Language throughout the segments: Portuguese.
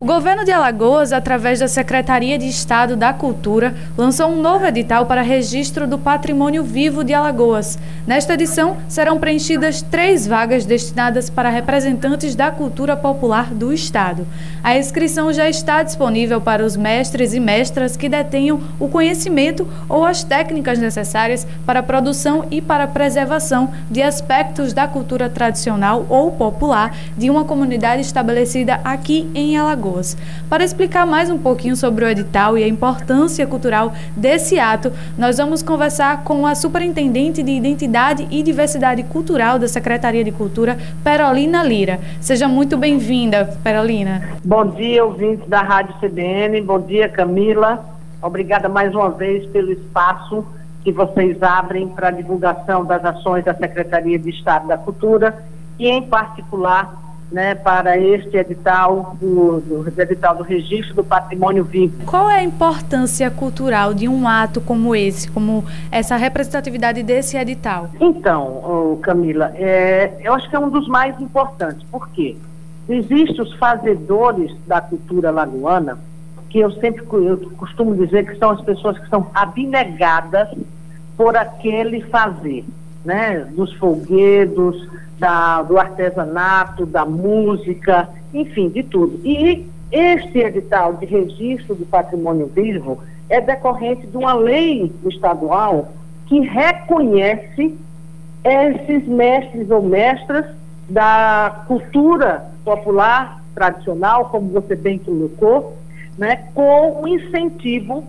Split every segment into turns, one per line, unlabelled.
O governo de Alagoas, através da Secretaria de Estado da Cultura, lançou um novo edital para registro do patrimônio vivo de Alagoas. Nesta edição, serão preenchidas três vagas destinadas para representantes da cultura popular do Estado. A inscrição já está disponível para os mestres e mestras que detenham o conhecimento ou as técnicas necessárias para a produção e para a preservação de aspectos da cultura tradicional ou popular de uma comunidade estabelecida aqui em Alagoas. Alagoas. Para explicar mais um pouquinho sobre o edital e a importância cultural desse ato, nós vamos conversar com a Superintendente de Identidade e Diversidade Cultural da Secretaria de Cultura, Perolina Lira. Seja muito bem-vinda, Perolina.
Bom dia, ouvintes da Rádio CBN. Bom dia, Camila. Obrigada mais uma vez pelo espaço que vocês abrem para a divulgação das ações da Secretaria de Estado da Cultura e, em particular, né, para este edital do, do, edital do registro do patrimônio vivo.
Qual é a importância cultural de um ato como esse, como essa representatividade desse edital?
Então, Camila, é, eu acho que é um dos mais importantes. Por quê? Existem os fazedores da cultura lagoana, que eu sempre eu costumo dizer que são as pessoas que são abnegadas por aquele fazer, né? Dos folguedos, da, do artesanato, da música, enfim, de tudo. E este edital de registro do patrimônio vivo é decorrente de uma lei estadual que reconhece esses mestres ou mestras da cultura popular tradicional, como você bem colocou, né, com o incentivo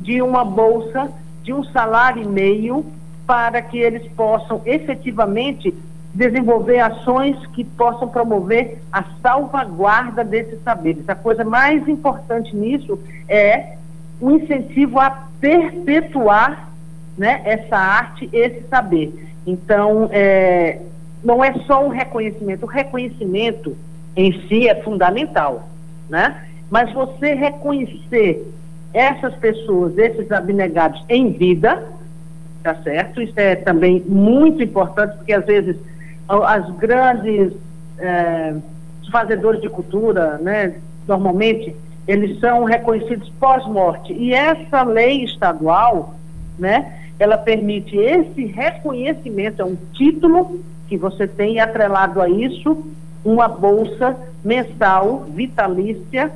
de uma bolsa de um salário e meio para que eles possam efetivamente desenvolver ações que possam promover a salvaguarda desses saberes. A coisa mais importante nisso é o incentivo a perpetuar né, essa arte, esse saber. Então, é, não é só um reconhecimento, o reconhecimento em si é fundamental, né? Mas você reconhecer essas pessoas, esses abnegados em vida, tá certo? Isso é também muito importante, porque às vezes as grandes é, fazedores de cultura, né, normalmente, eles são reconhecidos pós-morte. E essa lei estadual, né, ela permite esse reconhecimento, é um título que você tem atrelado a isso, uma bolsa mensal vitalícia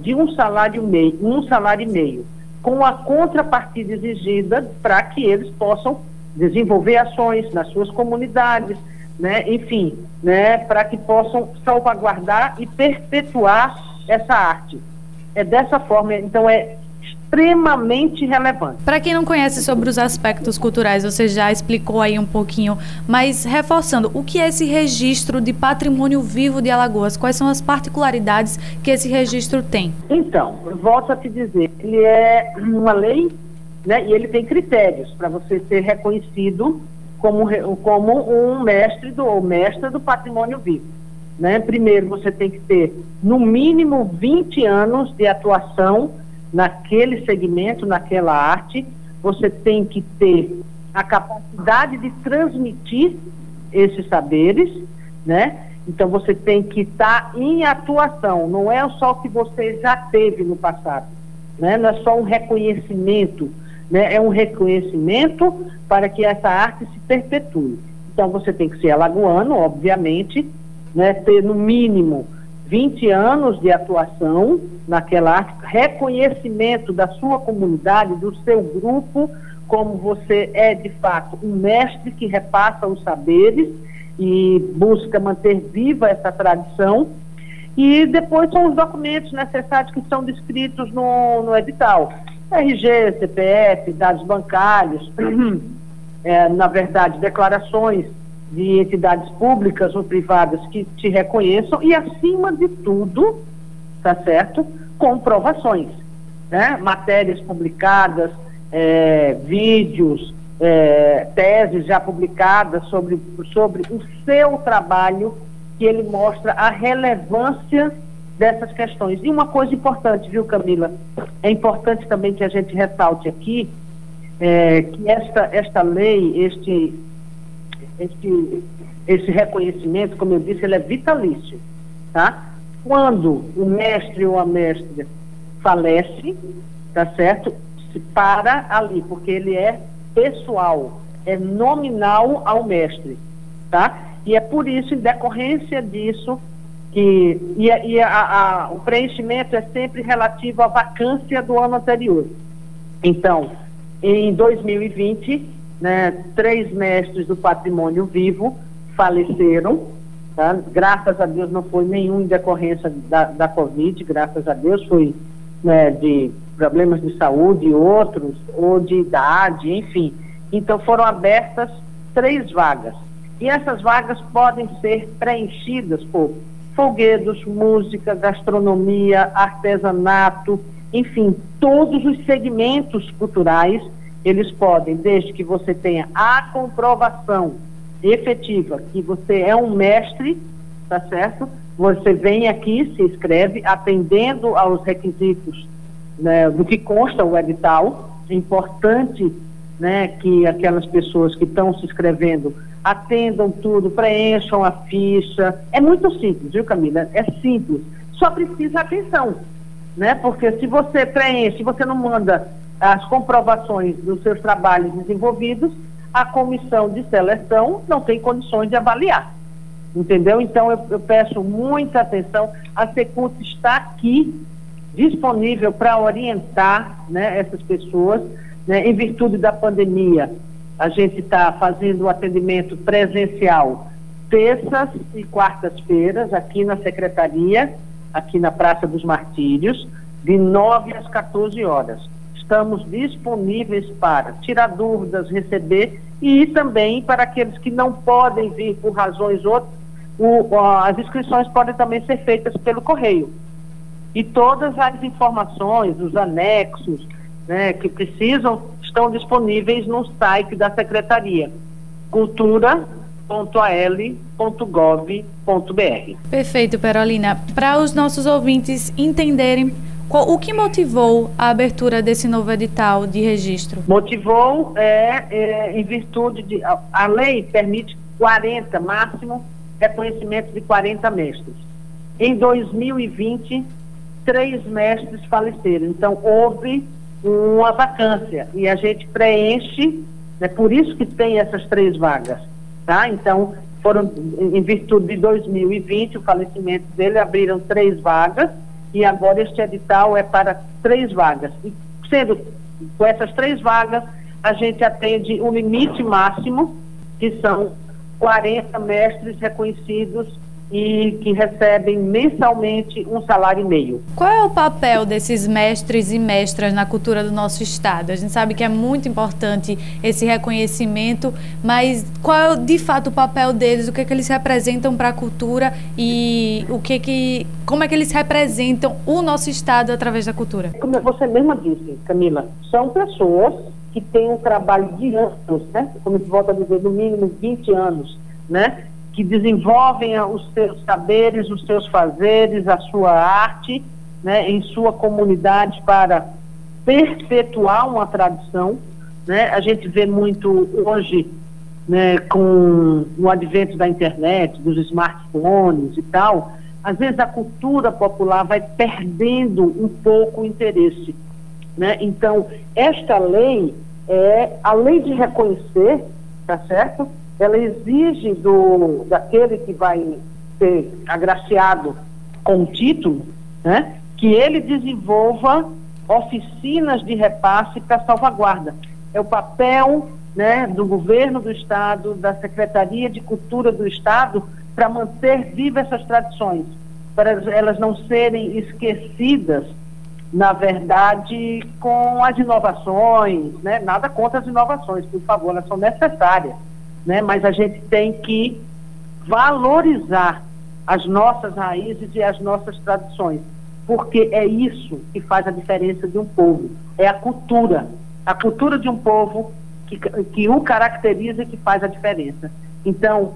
de um salário meio, um salário e meio, com a contrapartida exigida para que eles possam desenvolver ações nas suas comunidades, né, enfim, né, para que possam salvaguardar e perpetuar essa arte. É dessa forma, então é extremamente relevante.
Para quem não conhece sobre os aspectos culturais, você já explicou aí um pouquinho, mas reforçando, o que é esse registro de patrimônio vivo de Alagoas? Quais são as particularidades que esse registro tem?
Então, volto a te dizer, ele é uma lei, né, e ele tem critérios para você ser reconhecido como, como um mestre do, ou mestra do patrimônio vivo. Né? Primeiro, você tem que ter, no mínimo, 20 anos de atuação naquele segmento, naquela arte. Você tem que ter a capacidade de transmitir esses saberes, né? Então, você tem que estar tá em atuação, não é só o que você já teve no passado, né? Não é só um reconhecimento né? É um reconhecimento para que essa arte se perpetue. Então você tem que ser alagoano, obviamente, né? ter no mínimo 20 anos de atuação naquela arte, reconhecimento da sua comunidade, do seu grupo, como você é de fato um mestre que repassa os saberes e busca manter viva essa tradição. E depois são os documentos necessários que são descritos no, no edital. RG, CPF, dados bancários, é, na verdade, declarações de entidades públicas ou privadas que te reconheçam e, acima de tudo, tá certo? Comprovações, né? Matérias publicadas, é, vídeos, é, teses já publicadas sobre, sobre o seu trabalho, que ele mostra a relevância dessas questões. E uma coisa importante, viu, Camila? É importante também que a gente ressalte aqui é, que esta, esta lei, este, este, esse reconhecimento, como eu disse, ele é vitalício, tá? quando o mestre ou a mestre falece, tá certo? Se para ali, porque ele é pessoal, é nominal ao mestre, tá? E é por isso, em decorrência disso, que e, e a, a, o preenchimento é sempre relativo à vacância do ano anterior. Então, em 2020, né, três mestres do patrimônio vivo faleceram, tá? graças a Deus não foi nenhum em decorrência da, da Covid, graças a Deus foi né, de problemas de saúde, outros, ou de idade, enfim. Então foram abertas três vagas. E essas vagas podem ser preenchidas por folguedos, música, gastronomia, artesanato, enfim, todos os segmentos culturais, eles podem, desde que você tenha a comprovação efetiva que você é um mestre, tá certo? Você vem aqui, se inscreve, atendendo aos requisitos né, do que consta o edital. É importante né, que aquelas pessoas que estão se inscrevendo atendam tudo, preencham a ficha. É muito simples, viu, Camila? É simples. Só precisa atenção, né? Porque se você preenche, se você não manda as comprovações dos seus trabalhos desenvolvidos, a comissão de seleção não tem condições de avaliar. Entendeu? Então eu, eu peço muita atenção. A Secult está aqui disponível para orientar né, essas pessoas, né, em virtude da pandemia a gente está fazendo o atendimento presencial terças e quartas-feiras aqui na secretaria, aqui na Praça dos Martírios, de 9 às 14 horas. Estamos disponíveis para tirar dúvidas, receber e também para aqueles que não podem vir por razões outras, o, as inscrições podem também ser feitas pelo correio. E todas as informações, os anexos, né, que precisam estão disponíveis no site da Secretaria, cultura.al.gov.br.
Perfeito, Perolina. Para os nossos ouvintes entenderem o que motivou a abertura desse novo edital de registro?
Motivou é, é em virtude de. A, a lei permite 40, máximo reconhecimento de 40 mestres. Em 2020, três mestres faleceram. Então, houve uma vacância e a gente preenche, é por isso que tem essas três vagas, tá? Então, foram, em virtude de 2020, o falecimento dele, abriram três vagas e agora este edital é para três vagas. E sendo com essas três vagas, a gente atende um limite máximo, que são 40 mestres reconhecidos e que recebem mensalmente um salário e meio.
Qual é o papel desses mestres e mestras na cultura do nosso estado? A gente sabe que é muito importante esse reconhecimento, mas qual é de fato o papel deles? O que é que eles representam para a cultura e o que é que como é que eles representam o nosso estado através da cultura?
Como você mesma disse, Camila, são pessoas que têm um trabalho de anos, né? Como se volta a dizer, no mínimo 20 anos, né? Que desenvolvem os seus saberes, os seus fazeres, a sua arte, né, em sua comunidade para perpetuar uma tradição. Né? A gente vê muito hoje, né, com o advento da internet, dos smartphones e tal, às vezes a cultura popular vai perdendo um pouco o interesse. Né? Então, esta lei é, além de reconhecer, tá certo? Ela exige do, daquele que vai ser agraciado com o título, né, que ele desenvolva oficinas de repasse para salvaguarda. É o papel né, do governo do Estado, da Secretaria de Cultura do Estado, para manter vivas essas tradições, para elas não serem esquecidas, na verdade, com as inovações, né? nada contra as inovações, por favor, elas são necessárias né? mas a gente tem que valorizar as nossas raízes e as nossas tradições, porque é isso que faz a diferença de um povo, é a cultura, a cultura de um povo que, que o caracteriza e que faz a diferença. Então,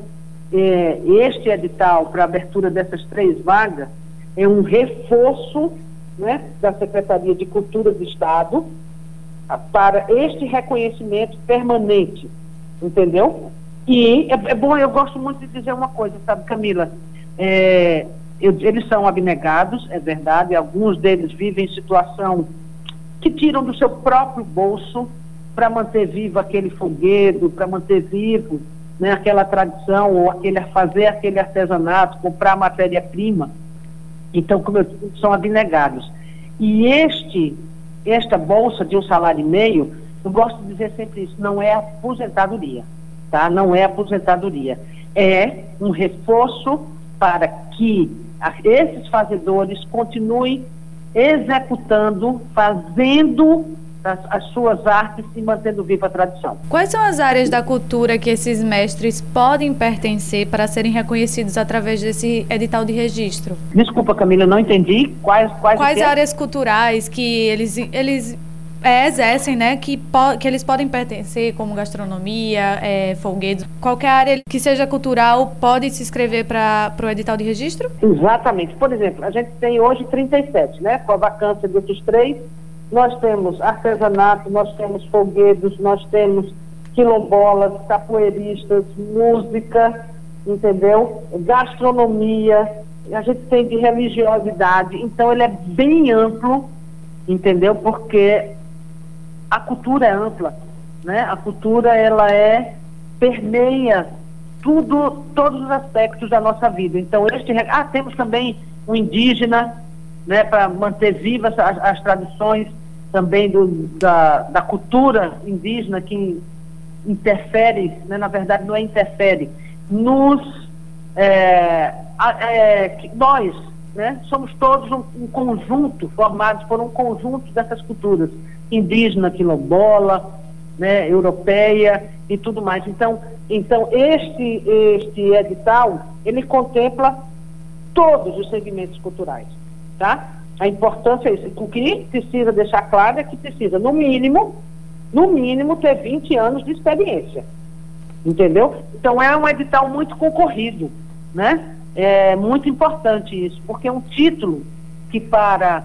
é, este edital para abertura dessas três vagas é um reforço né, da Secretaria de Cultura do Estado para este reconhecimento permanente, entendeu? E é, é, bom, eu gosto muito de dizer uma coisa, sabe, Camila? É, eles são abnegados, é verdade, alguns deles vivem em situação que tiram do seu próprio bolso para manter vivo aquele fogueiro, para manter vivo né, aquela tradição, ou aquele, fazer aquele artesanato, comprar matéria-prima. Então, como eu disse, são abnegados. E este, esta bolsa de um salário e meio, eu gosto de dizer sempre isso, não é aposentadoria, tá? Não é aposentadoria. É um reforço para que esses fazedores continuem executando, fazendo as, as, suas artes e mantendo viva a tradição.
Quais são as áreas da cultura que esses mestres podem pertencer para serem reconhecidos através desse edital de registro?
Desculpa, Camila, não entendi. Quais, quais,
quais áreas culturais que eles, eles é, exercem, né, que, que eles podem pertencer, como gastronomia, é, folguedos, qualquer área que seja cultural pode se inscrever para o edital de registro?
Exatamente. Por exemplo, a gente tem hoje 37, né, com a vacância de outros três, nós temos artesanato, nós temos folguedos, nós temos quilombolas, capoeiristas, música, entendeu? Gastronomia, a gente tem de religiosidade, então ele é bem amplo, entendeu? Porque a cultura é ampla, né? A cultura ela é permeia tudo, todos os aspectos da nossa vida. Então este ah temos também o indígena, né? Para manter vivas as, as tradições também do, da, da cultura indígena que interfere, né? Na verdade não é interfere, nos é, é, nós né? Somos todos um, um, conjunto, formados por um conjunto dessas culturas, indígena, quilombola, né, europeia e tudo mais. Então, então este, este edital, ele contempla todos os segmentos culturais, tá? A importância é isso. O que precisa deixar claro é que precisa, no mínimo, no mínimo, ter 20 anos de experiência. Entendeu? Então é um edital muito concorrido, né? É muito importante isso, porque é um título que para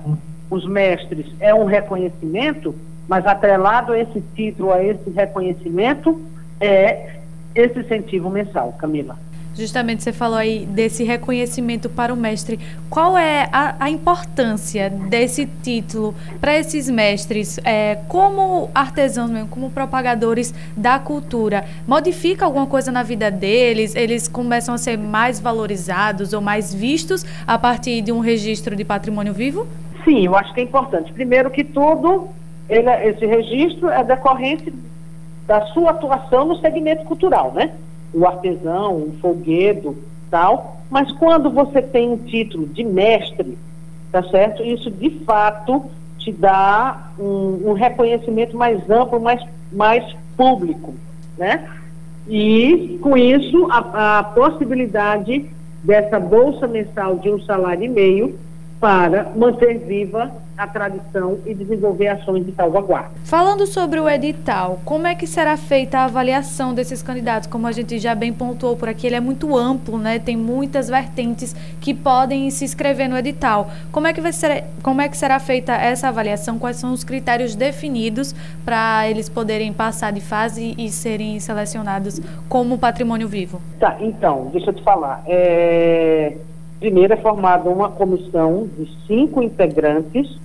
os mestres é um reconhecimento, mas atrelado a esse título, a esse reconhecimento, é esse incentivo mensal, Camila.
Justamente você falou aí desse reconhecimento para o mestre. Qual é a, a importância desse título para esses mestres, é, como artesãos mesmo, como propagadores da cultura? Modifica alguma coisa na vida deles? Eles começam a ser mais valorizados ou mais vistos a partir de um registro de patrimônio vivo?
Sim, eu acho que é importante. Primeiro que tudo, ele, esse registro é decorrente da sua atuação no segmento cultural, né? o artesão, o folguedo, tal, mas quando você tem um título de mestre, tá certo? Isso de fato te dá um, um reconhecimento mais amplo, mais, mais público, né? E com isso a, a possibilidade dessa bolsa mensal de um salário e meio para manter viva a tradição e desenvolver ações de salvaguarda.
Falando sobre o edital, como é que será feita a avaliação desses candidatos? Como a gente já bem pontuou por aqui, ele é muito amplo, né? Tem muitas vertentes que podem se inscrever no edital. Como é que vai ser, como é que será feita essa avaliação? Quais são os critérios definidos para eles poderem passar de fase e serem selecionados como patrimônio vivo?
Tá, então, deixa eu te falar. É primeiro é formada uma comissão de cinco integrantes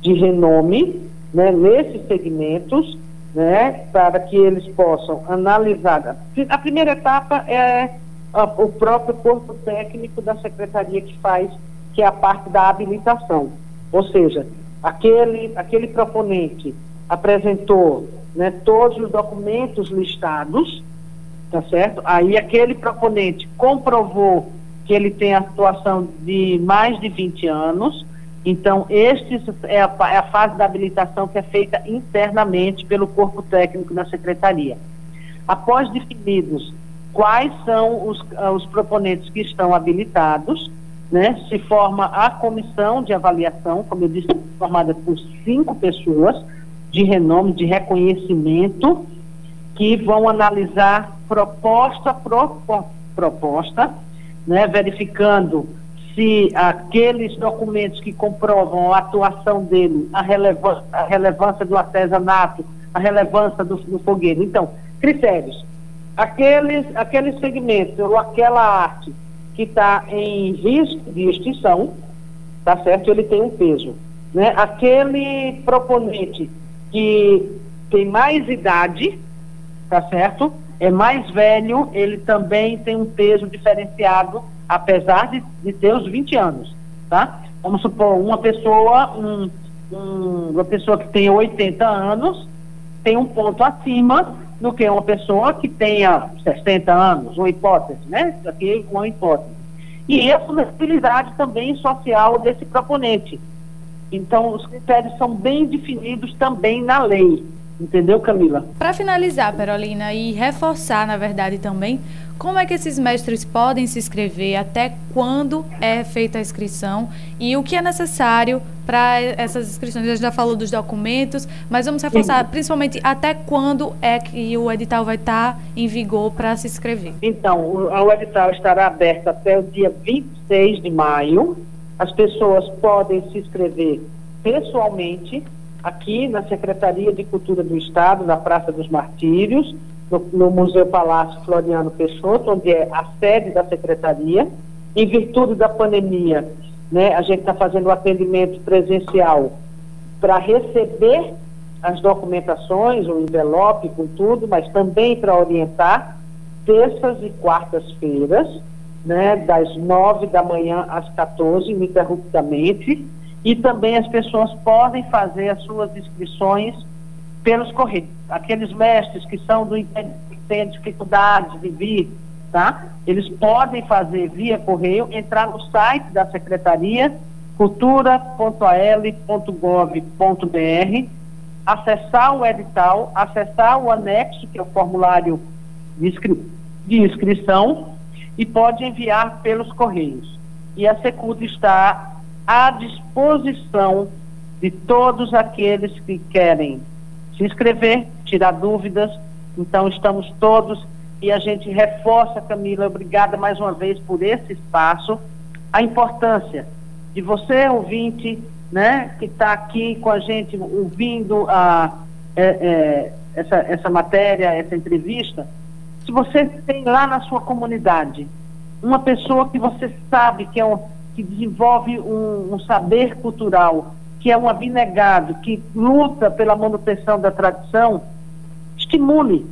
de renome né, nesses segmentos, né, para que eles possam analisar. A primeira etapa é o próprio corpo técnico da secretaria que faz, que é a parte da habilitação. Ou seja, aquele, aquele proponente apresentou né, todos os documentos listados, tá certo? Aí aquele proponente comprovou que ele tem a situação de mais de 20 anos. Então, este é a, é a fase da habilitação que é feita internamente pelo corpo técnico da secretaria. Após definidos quais são os, ah, os proponentes que estão habilitados, né, se forma a comissão de avaliação, como eu disse, formada por cinco pessoas de renome, de reconhecimento, que vão analisar proposta por proposta né, verificando se aqueles documentos que comprovam a atuação dele, a, relevância, a relevância do artesanato, a relevância do, do fogueiro. Então, critérios. Aqueles, aqueles segmentos ou aquela arte que está em risco de extinção, tá certo? Ele tem um peso. Né? Aquele proponente que tem mais idade, tá certo? É mais velho, ele também tem um peso diferenciado, apesar de, de ter os 20 anos, tá? Vamos supor, uma pessoa, um, um, uma pessoa que tem 80 anos, tem um ponto acima do que uma pessoa que tenha 60 anos, uma hipótese, né? Isso aqui é uma hipótese. E a flexibilidade também social desse proponente. Então, os critérios são bem definidos também na lei. Entendeu, Camila?
Para finalizar, Perolina, e reforçar, na verdade, também, como é que esses mestres podem se inscrever, até quando é feita a inscrição e o que é necessário para essas inscrições? A gente já falou dos documentos, mas vamos reforçar, Sim. principalmente, até quando é que o edital vai estar em vigor para se inscrever?
Então, o, o edital estará aberto até o dia 26 de maio. As pessoas podem se inscrever pessoalmente aqui na Secretaria de Cultura do Estado, na Praça dos Martírios, no, no Museu Palácio Floriano Peixoto, onde é a sede da Secretaria. Em virtude da pandemia, né, a gente está fazendo o atendimento presencial para receber as documentações, o envelope com tudo, mas também para orientar terças e quartas-feiras, né, das nove da manhã às 14, ininterruptamente, e também as pessoas podem fazer as suas inscrições pelos correios. Aqueles mestres que são do que têm dificuldades de vir, tá? Eles podem fazer via correio, entrar no site da secretaria cultura.al.gov.br, acessar o edital, acessar o anexo, que é o formulário de, inscri de inscrição, e pode enviar pelos correios. E a Secult está à disposição de todos aqueles que querem se inscrever, tirar dúvidas. Então, estamos todos e a gente reforça, Camila, obrigada mais uma vez por esse espaço, a importância de você, ouvinte, né, que está aqui com a gente ouvindo a, é, é, essa, essa matéria, essa entrevista. Se você tem lá na sua comunidade uma pessoa que você sabe que é um que desenvolve um, um saber cultural, que é um abnegado, que luta pela manutenção da tradição, estimule,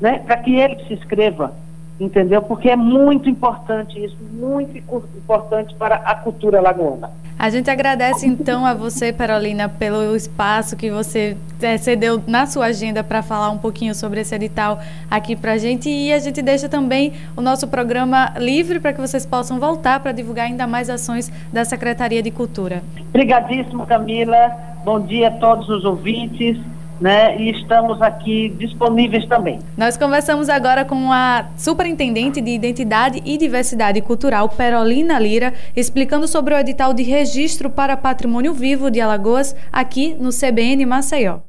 né, para que ele se inscreva, entendeu? Porque é muito importante isso, muito importante para a cultura lagoana.
A gente agradece então a você, Carolina, pelo espaço que você é, cedeu na sua agenda para falar um pouquinho sobre esse edital aqui para a gente. E a gente deixa também o nosso programa livre para que vocês possam voltar para divulgar ainda mais ações da Secretaria de Cultura.
Obrigadíssimo, Camila. Bom dia a todos os ouvintes né? E estamos aqui disponíveis também.
Nós conversamos agora com a Superintendente de Identidade e Diversidade Cultural, Perolina Lira, explicando sobre o edital de registro para patrimônio vivo de Alagoas aqui no CBN Maceió.